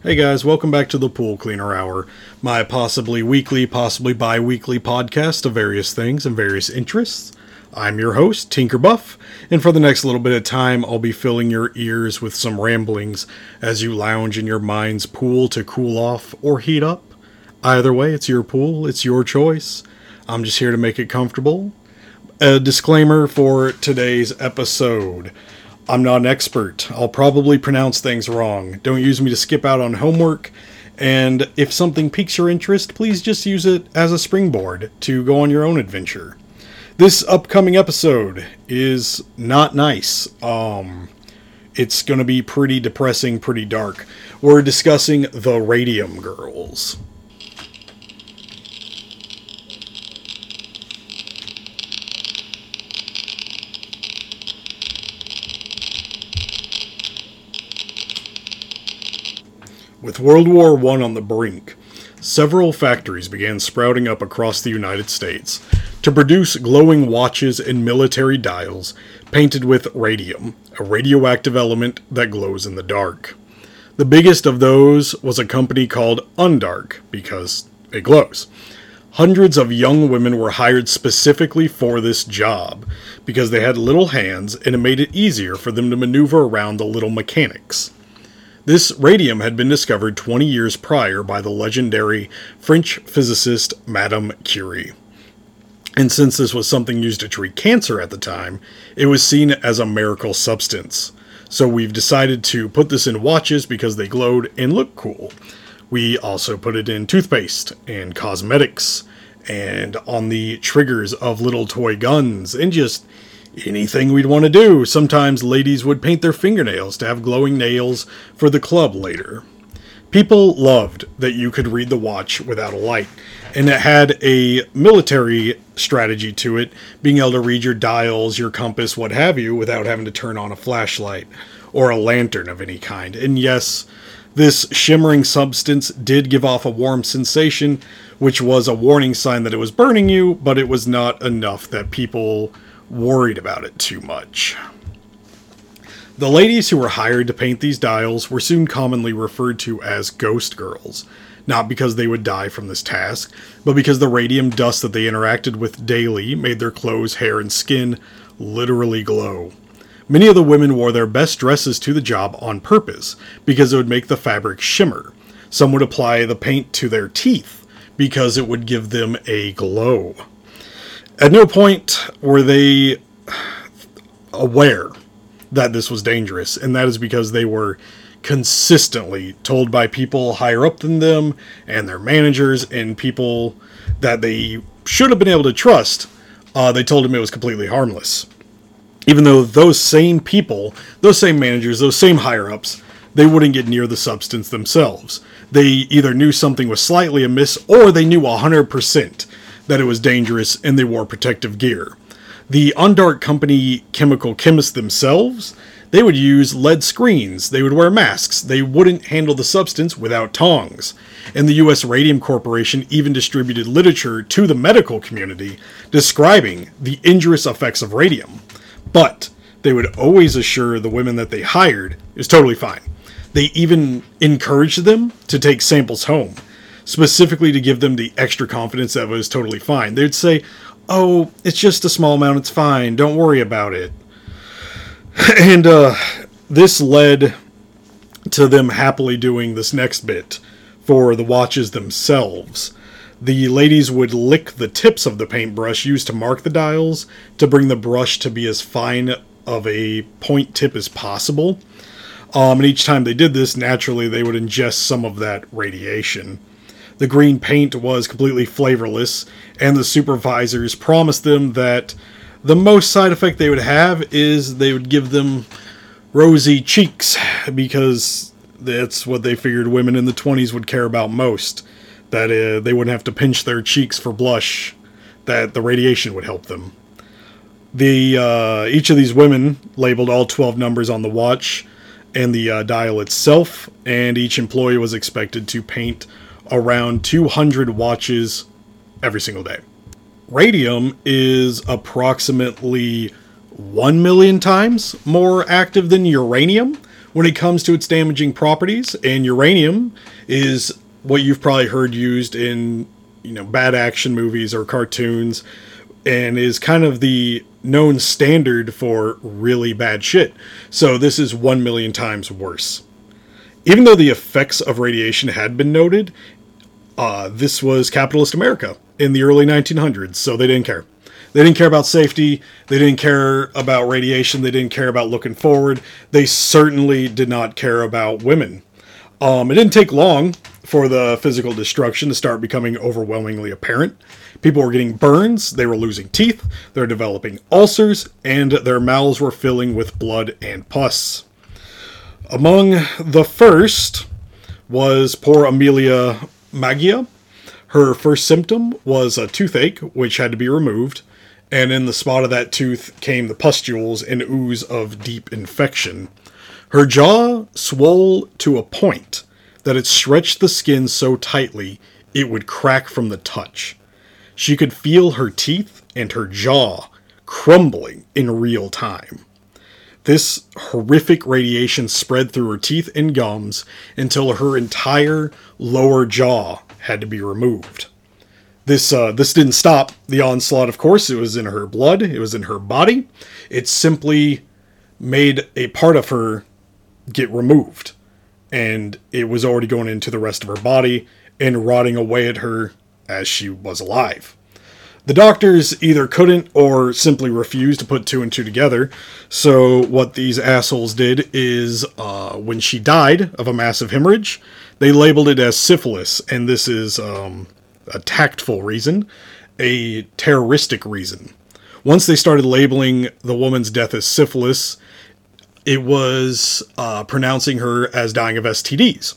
Hey guys, welcome back to the Pool Cleaner Hour, my possibly weekly, possibly bi weekly podcast of various things and various interests. I'm your host, Tinker Buff, and for the next little bit of time, I'll be filling your ears with some ramblings as you lounge in your mind's pool to cool off or heat up. Either way, it's your pool, it's your choice. I'm just here to make it comfortable. A disclaimer for today's episode. I'm not an expert. I'll probably pronounce things wrong. Don't use me to skip out on homework. And if something piques your interest, please just use it as a springboard to go on your own adventure. This upcoming episode is not nice. Um, it's going to be pretty depressing, pretty dark. We're discussing the Radium Girls. With World War I on the brink, several factories began sprouting up across the United States to produce glowing watches and military dials painted with radium, a radioactive element that glows in the dark. The biggest of those was a company called Undark because it glows. Hundreds of young women were hired specifically for this job because they had little hands and it made it easier for them to maneuver around the little mechanics. This radium had been discovered 20 years prior by the legendary French physicist Madame Curie. And since this was something used to treat cancer at the time, it was seen as a miracle substance. So we've decided to put this in watches because they glowed and looked cool. We also put it in toothpaste and cosmetics and on the triggers of little toy guns and just anything we'd want to do. Sometimes ladies would paint their fingernails to have glowing nails for the club later. People loved that you could read the watch without a light, and it had a military strategy to it, being able to read your dials, your compass, what have you, without having to turn on a flashlight or a lantern of any kind. And yes, this shimmering substance did give off a warm sensation, which was a warning sign that it was burning you, but it was not enough that people worried about it too much. The ladies who were hired to paint these dials were soon commonly referred to as ghost girls, not because they would die from this task, but because the radium dust that they interacted with daily made their clothes, hair, and skin literally glow. Many of the women wore their best dresses to the job on purpose because it would make the fabric shimmer. Some would apply the paint to their teeth because it would give them a glow. At no point were they aware that this was dangerous, and that is because they were consistently told by people higher up than them and their managers and people that they should have been able to trust. Uh, they told them it was completely harmless. Even though those same people, those same managers, those same higher ups, they wouldn't get near the substance themselves. They either knew something was slightly amiss or they knew 100% that it was dangerous and they wore protective gear. The Undark Company chemical chemists themselves, they would use lead screens, they would wear masks, they wouldn't handle the substance without tongs. And the US Radium Corporation even distributed literature to the medical community describing the injurious effects of radium. But they would always assure the women that they hired is totally fine. They even encouraged them to take samples home specifically to give them the extra confidence that it was totally fine. They'd say, "Oh, it's just a small amount. It's fine. Don't worry about it." And uh, this led to them happily doing this next bit for the watches themselves. The ladies would lick the tips of the paintbrush used to mark the dials to bring the brush to be as fine of a point tip as possible. Um, and each time they did this, naturally, they would ingest some of that radiation. The green paint was completely flavorless, and the supervisors promised them that the most side effect they would have is they would give them rosy cheeks because that's what they figured women in the 20s would care about most. That uh, they wouldn't have to pinch their cheeks for blush, that the radiation would help them. The uh, each of these women labeled all 12 numbers on the watch and the uh, dial itself, and each employee was expected to paint around 200 watches every single day. Radium is approximately 1 million times more active than uranium, when it comes to its damaging properties, and uranium is what you've probably heard used in you know bad action movies or cartoons and is kind of the known standard for really bad shit. So this is 1 million times worse. Even though the effects of radiation had been noted, uh, this was capitalist America in the early 1900s, so they didn't care. They didn't care about safety. They didn't care about radiation. They didn't care about looking forward. They certainly did not care about women. Um, it didn't take long for the physical destruction to start becoming overwhelmingly apparent. People were getting burns, they were losing teeth, they were developing ulcers, and their mouths were filling with blood and pus. Among the first was poor Amelia Maggia. Her first symptom was a toothache, which had to be removed, and in the spot of that tooth came the pustules and ooze of deep infection. Her jaw swole to a point that it stretched the skin so tightly it would crack from the touch. She could feel her teeth and her jaw crumbling in real time. This horrific radiation spread through her teeth and gums until her entire lower jaw had to be removed. This uh, this didn't stop the onslaught. Of course, it was in her blood. It was in her body. It simply made a part of her get removed. And it was already going into the rest of her body and rotting away at her as she was alive. The doctors either couldn't or simply refused to put two and two together. So, what these assholes did is uh, when she died of a massive hemorrhage, they labeled it as syphilis. And this is um, a tactful reason, a terroristic reason. Once they started labeling the woman's death as syphilis, it was uh, pronouncing her as dying of STDs,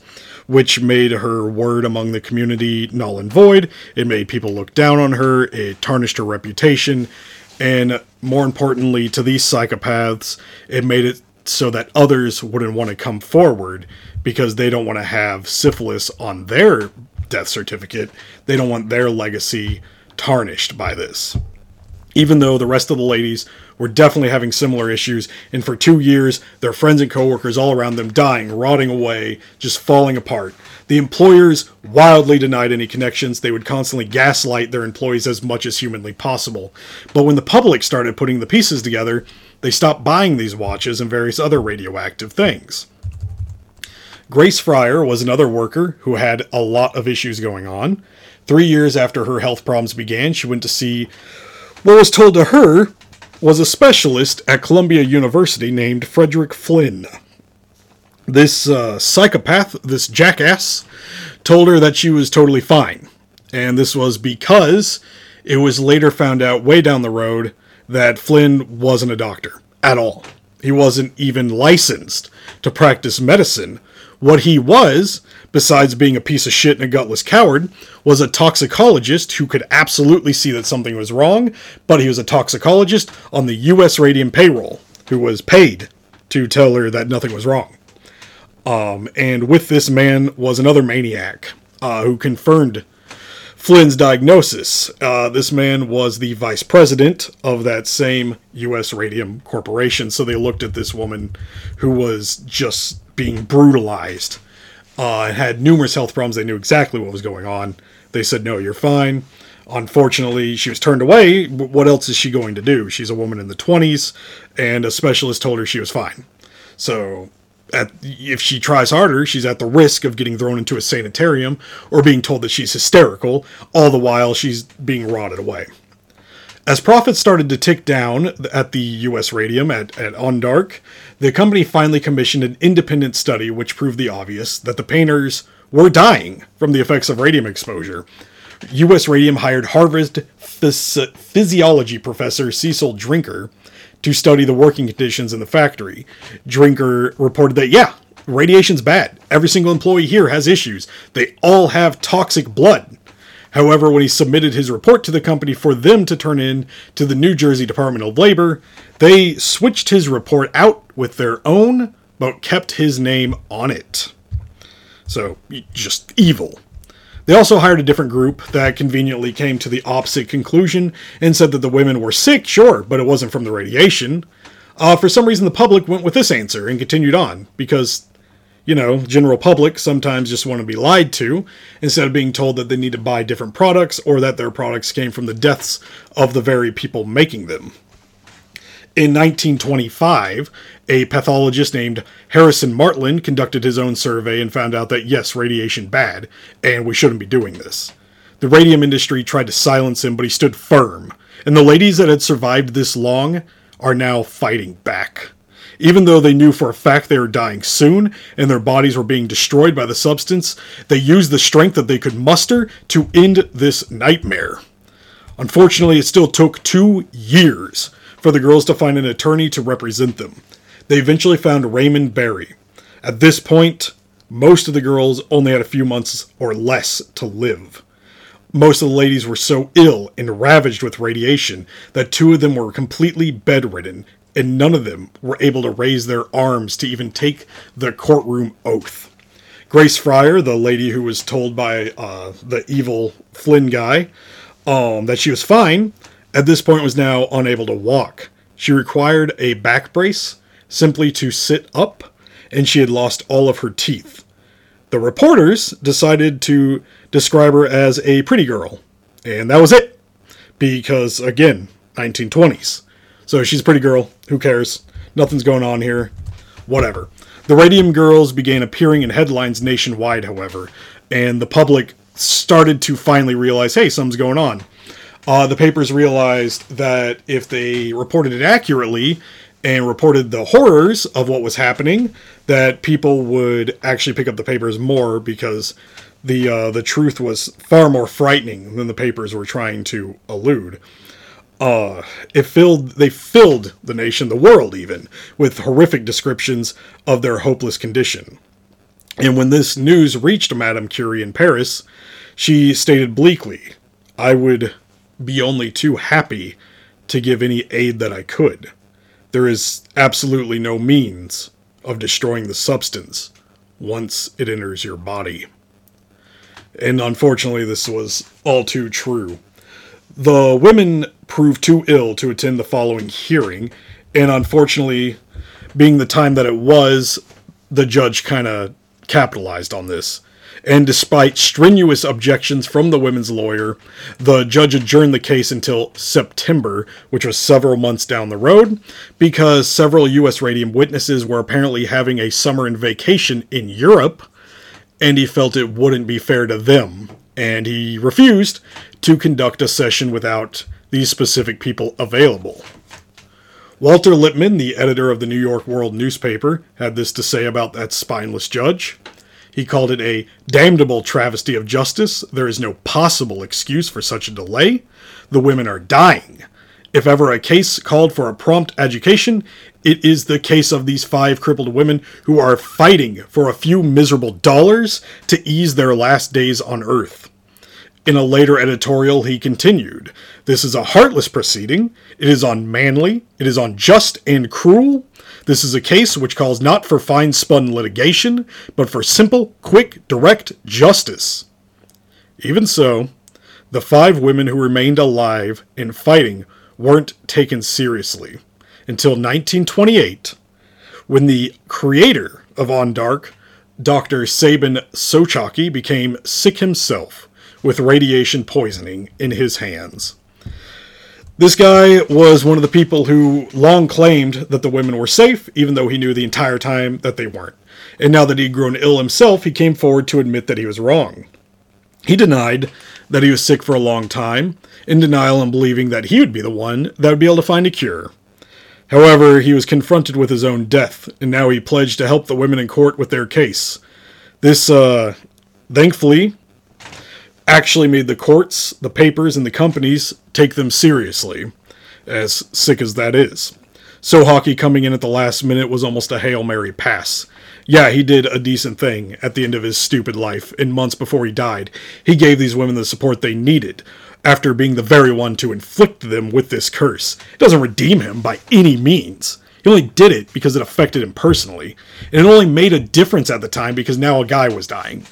which made her word among the community null and void. It made people look down on her, it tarnished her reputation, and more importantly, to these psychopaths, it made it so that others wouldn't want to come forward because they don't want to have syphilis on their death certificate. They don't want their legacy tarnished by this even though the rest of the ladies were definitely having similar issues, and for two years, their friends and coworkers all around them dying, rotting away, just falling apart. The employers wildly denied any connections. They would constantly gaslight their employees as much as humanly possible. But when the public started putting the pieces together, they stopped buying these watches and various other radioactive things. Grace Fryer was another worker who had a lot of issues going on. Three years after her health problems began, she went to see what was told to her was a specialist at Columbia University named Frederick Flynn. This uh, psychopath, this jackass, told her that she was totally fine. And this was because it was later found out way down the road that Flynn wasn't a doctor at all. He wasn't even licensed to practice medicine. What he was besides being a piece of shit and a gutless coward, was a toxicologist who could absolutely see that something was wrong, but he was a toxicologist on the US Radium payroll who was paid to tell her that nothing was wrong. Um, and with this man was another maniac uh, who confirmed Flynn's diagnosis. Uh, this man was the vice president of that same U.S. Radium Corporation. So they looked at this woman who was just being brutalized uh, and had numerous health problems. They knew exactly what was going on. They said, No, you're fine. Unfortunately, she was turned away. What else is she going to do? She's a woman in the 20s, and a specialist told her she was fine. So, at, if she tries harder, she's at the risk of getting thrown into a sanitarium or being told that she's hysterical, all the while she's being rotted away. As profits started to tick down at the US Radium at, at Undark, the company finally commissioned an independent study which proved the obvious that the painters were dying from the effects of radium exposure. US Radium hired Harvard phys- physiology professor Cecil Drinker to study the working conditions in the factory. Drinker reported that, yeah, radiation's bad. Every single employee here has issues. They all have toxic blood. However, when he submitted his report to the company for them to turn in to the New Jersey Department of Labor, they switched his report out with their own, but kept his name on it. So, just evil. They also hired a different group that conveniently came to the opposite conclusion and said that the women were sick, sure, but it wasn't from the radiation. Uh, for some reason, the public went with this answer and continued on because, you know, general public sometimes just want to be lied to instead of being told that they need to buy different products or that their products came from the deaths of the very people making them. In 1925, a pathologist named Harrison Martland conducted his own survey and found out that yes, radiation bad, and we shouldn't be doing this. The radium industry tried to silence him, but he stood firm. And the ladies that had survived this long are now fighting back. Even though they knew for a fact they were dying soon and their bodies were being destroyed by the substance, they used the strength that they could muster to end this nightmare. Unfortunately, it still took two years for the girls to find an attorney to represent them. They eventually found Raymond Berry. At this point, most of the girls only had a few months or less to live. Most of the ladies were so ill and ravaged with radiation that two of them were completely bedridden, and none of them were able to raise their arms to even take the courtroom oath. Grace Fryer, the lady who was told by uh, the evil Flynn guy um, that she was fine, at this point was now unable to walk. She required a back brace simply to sit up, and she had lost all of her teeth. The reporters decided to describe her as a pretty girl, and that was it. Because, again, 1920s. So she's a pretty girl. Who cares? Nothing's going on here. Whatever. The Radium Girls began appearing in headlines nationwide, however, and the public started to finally realize hey, something's going on. Uh, the papers realized that if they reported it accurately and reported the horrors of what was happening, that people would actually pick up the papers more because the uh, the truth was far more frightening than the papers were trying to allude. Uh, it filled they filled the nation, the world even, with horrific descriptions of their hopeless condition. And when this news reached Madame Curie in Paris, she stated bleakly, "I would be only too happy to give any aid that I could. There is absolutely no means of destroying the substance once it enters your body. And unfortunately, this was all too true. The women proved too ill to attend the following hearing, and unfortunately, being the time that it was, the judge kind of capitalized on this and despite strenuous objections from the women's lawyer, the judge adjourned the case until September, which was several months down the road, because several U.S. radium witnesses were apparently having a summer and vacation in Europe, and he felt it wouldn't be fair to them, and he refused to conduct a session without these specific people available. Walter Lippmann, the editor of the New York World newspaper, had this to say about that spineless judge. He called it a damnable travesty of justice. There is no possible excuse for such a delay. The women are dying. If ever a case called for a prompt education, it is the case of these five crippled women who are fighting for a few miserable dollars to ease their last days on Earth. In a later editorial, he continued This is a heartless proceeding. It is unmanly. It is unjust and cruel. This is a case which calls not for fine spun litigation, but for simple, quick, direct justice. Even so, the five women who remained alive and fighting weren't taken seriously until 1928, when the creator of Undark, Dr. Sabin Sochocky, became sick himself with radiation poisoning in his hands. This guy was one of the people who long claimed that the women were safe, even though he knew the entire time that they weren't. And now that he'd grown ill himself, he came forward to admit that he was wrong. He denied that he was sick for a long time, in denial and believing that he would be the one that would be able to find a cure. However, he was confronted with his own death, and now he pledged to help the women in court with their case. This, uh, thankfully, actually made the courts, the papers, and the companies take them seriously, as sick as that is. Sochocky coming in at the last minute was almost a Hail Mary pass. Yeah, he did a decent thing at the end of his stupid life, in months before he died. He gave these women the support they needed, after being the very one to inflict them with this curse. It doesn't redeem him by any means. He only did it because it affected him personally, and it only made a difference at the time because now a guy was dying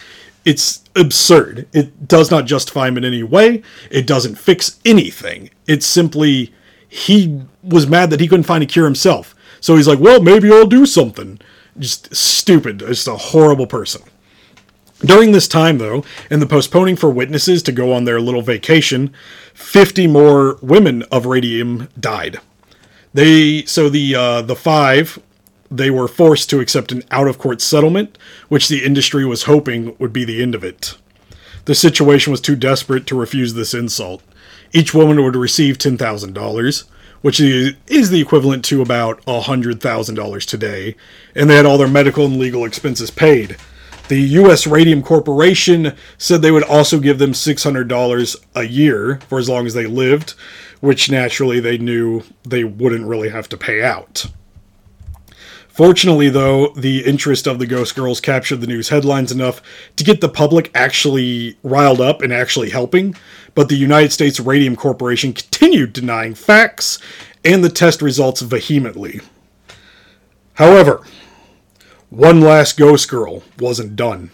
it's absurd. It does not justify him in any way. It doesn't fix anything. It's simply he was mad that he couldn't find a cure himself. So he's like, well, maybe I'll do something. Just stupid. Just a horrible person. During this time, though, and the postponing for witnesses to go on their little vacation, 50 more women of radium died. They so the uh, the five they were forced to accept an out of court settlement, which the industry was hoping would be the end of it. The situation was too desperate to refuse this insult. Each woman would receive $10,000, which is the equivalent to about $100,000 today, and they had all their medical and legal expenses paid. The U.S. Radium Corporation said they would also give them $600 a year for as long as they lived, which naturally they knew they wouldn't really have to pay out. Fortunately, though, the interest of the Ghost Girls captured the news headlines enough to get the public actually riled up and actually helping, but the United States Radium Corporation continued denying facts and the test results vehemently. However, one last Ghost Girl wasn't done.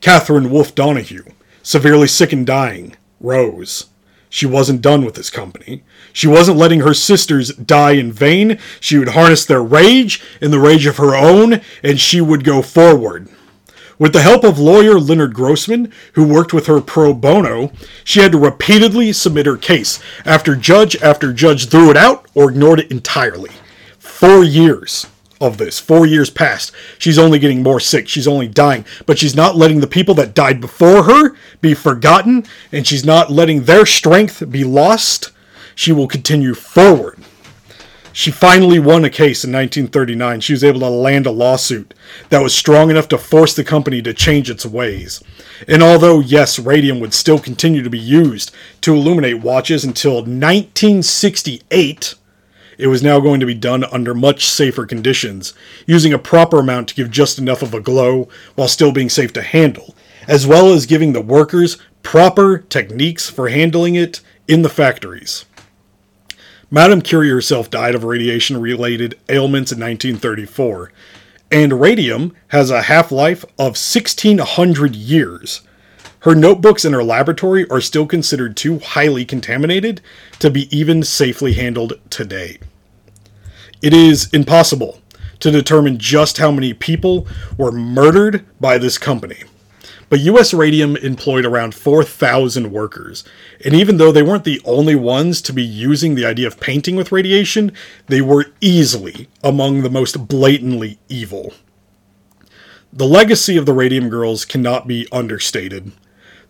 Catherine Wolfe Donohue, severely sick and dying, rose. She wasn't done with this company. She wasn't letting her sisters die in vain. She would harness their rage and the rage of her own, and she would go forward. With the help of lawyer Leonard Grossman, who worked with her pro bono, she had to repeatedly submit her case after judge after judge threw it out or ignored it entirely. Four years of this. Four years passed. She's only getting more sick. She's only dying. But she's not letting the people that died before her be forgotten, and she's not letting their strength be lost. She will continue forward. She finally won a case in 1939. She was able to land a lawsuit that was strong enough to force the company to change its ways. And although, yes, radium would still continue to be used to illuminate watches until 1968, it was now going to be done under much safer conditions, using a proper amount to give just enough of a glow while still being safe to handle, as well as giving the workers proper techniques for handling it in the factories. Madame Curie herself died of radiation related ailments in 1934, and radium has a half life of 1600 years. Her notebooks in her laboratory are still considered too highly contaminated to be even safely handled today. It is impossible to determine just how many people were murdered by this company. But US Radium employed around 4,000 workers, and even though they weren't the only ones to be using the idea of painting with radiation, they were easily among the most blatantly evil. The legacy of the Radium Girls cannot be understated.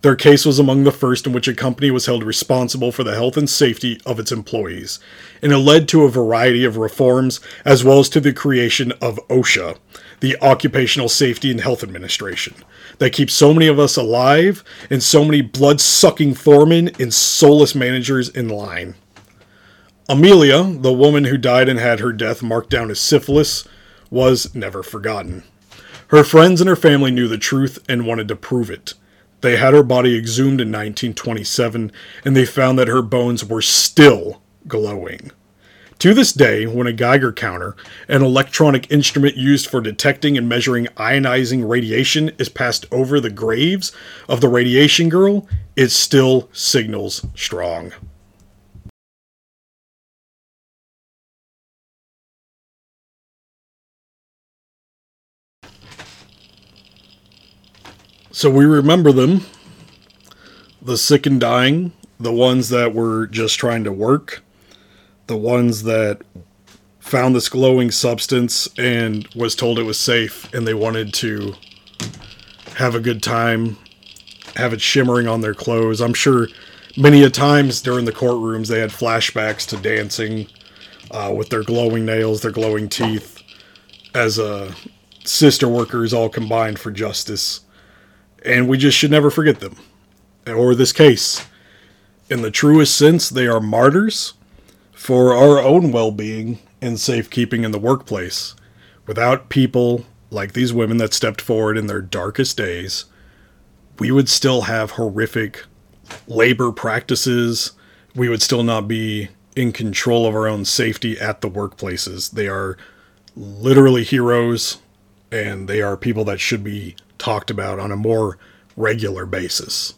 Their case was among the first in which a company was held responsible for the health and safety of its employees, and it led to a variety of reforms as well as to the creation of OSHA, the Occupational Safety and Health Administration, that keeps so many of us alive and so many blood sucking foremen and soulless managers in line. Amelia, the woman who died and had her death marked down as syphilis, was never forgotten. Her friends and her family knew the truth and wanted to prove it. They had her body exhumed in 1927, and they found that her bones were still glowing. To this day, when a Geiger counter, an electronic instrument used for detecting and measuring ionizing radiation, is passed over the graves of the radiation girl, it still signals strong. So we remember them the sick and dying, the ones that were just trying to work, the ones that found this glowing substance and was told it was safe and they wanted to have a good time, have it shimmering on their clothes. I'm sure many a times during the courtrooms they had flashbacks to dancing uh, with their glowing nails, their glowing teeth, as uh, sister workers all combined for justice and we just should never forget them, or this case. In the truest sense, they are martyrs for our own well being and safekeeping in the workplace. Without people like these women that stepped forward in their darkest days, we would still have horrific labor practices. We would still not be in control of our own safety at the workplaces. They are literally heroes, and they are people that should be talked about on a more regular basis.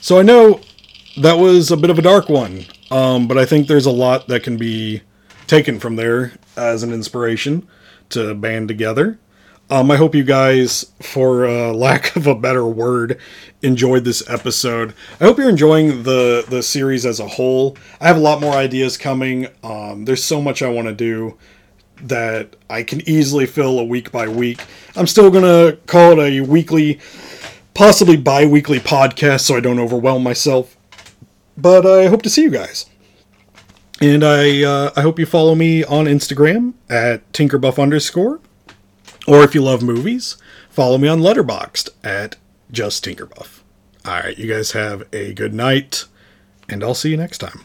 So I know that was a bit of a dark one. Um, but I think there's a lot that can be taken from there as an inspiration to band together. Um, I hope you guys, for uh, lack of a better word, enjoyed this episode. I hope you're enjoying the the series as a whole. I have a lot more ideas coming. Um, there's so much I want to do that I can easily fill a week by week. I'm still gonna call it a weekly, possibly bi-weekly podcast, so I don't overwhelm myself. But I hope to see you guys. And I uh, I hope you follow me on Instagram at tinkerbuff underscore. Or if you love movies, follow me on Letterboxd at just tinkerbuff. All right, you guys have a good night, and I'll see you next time.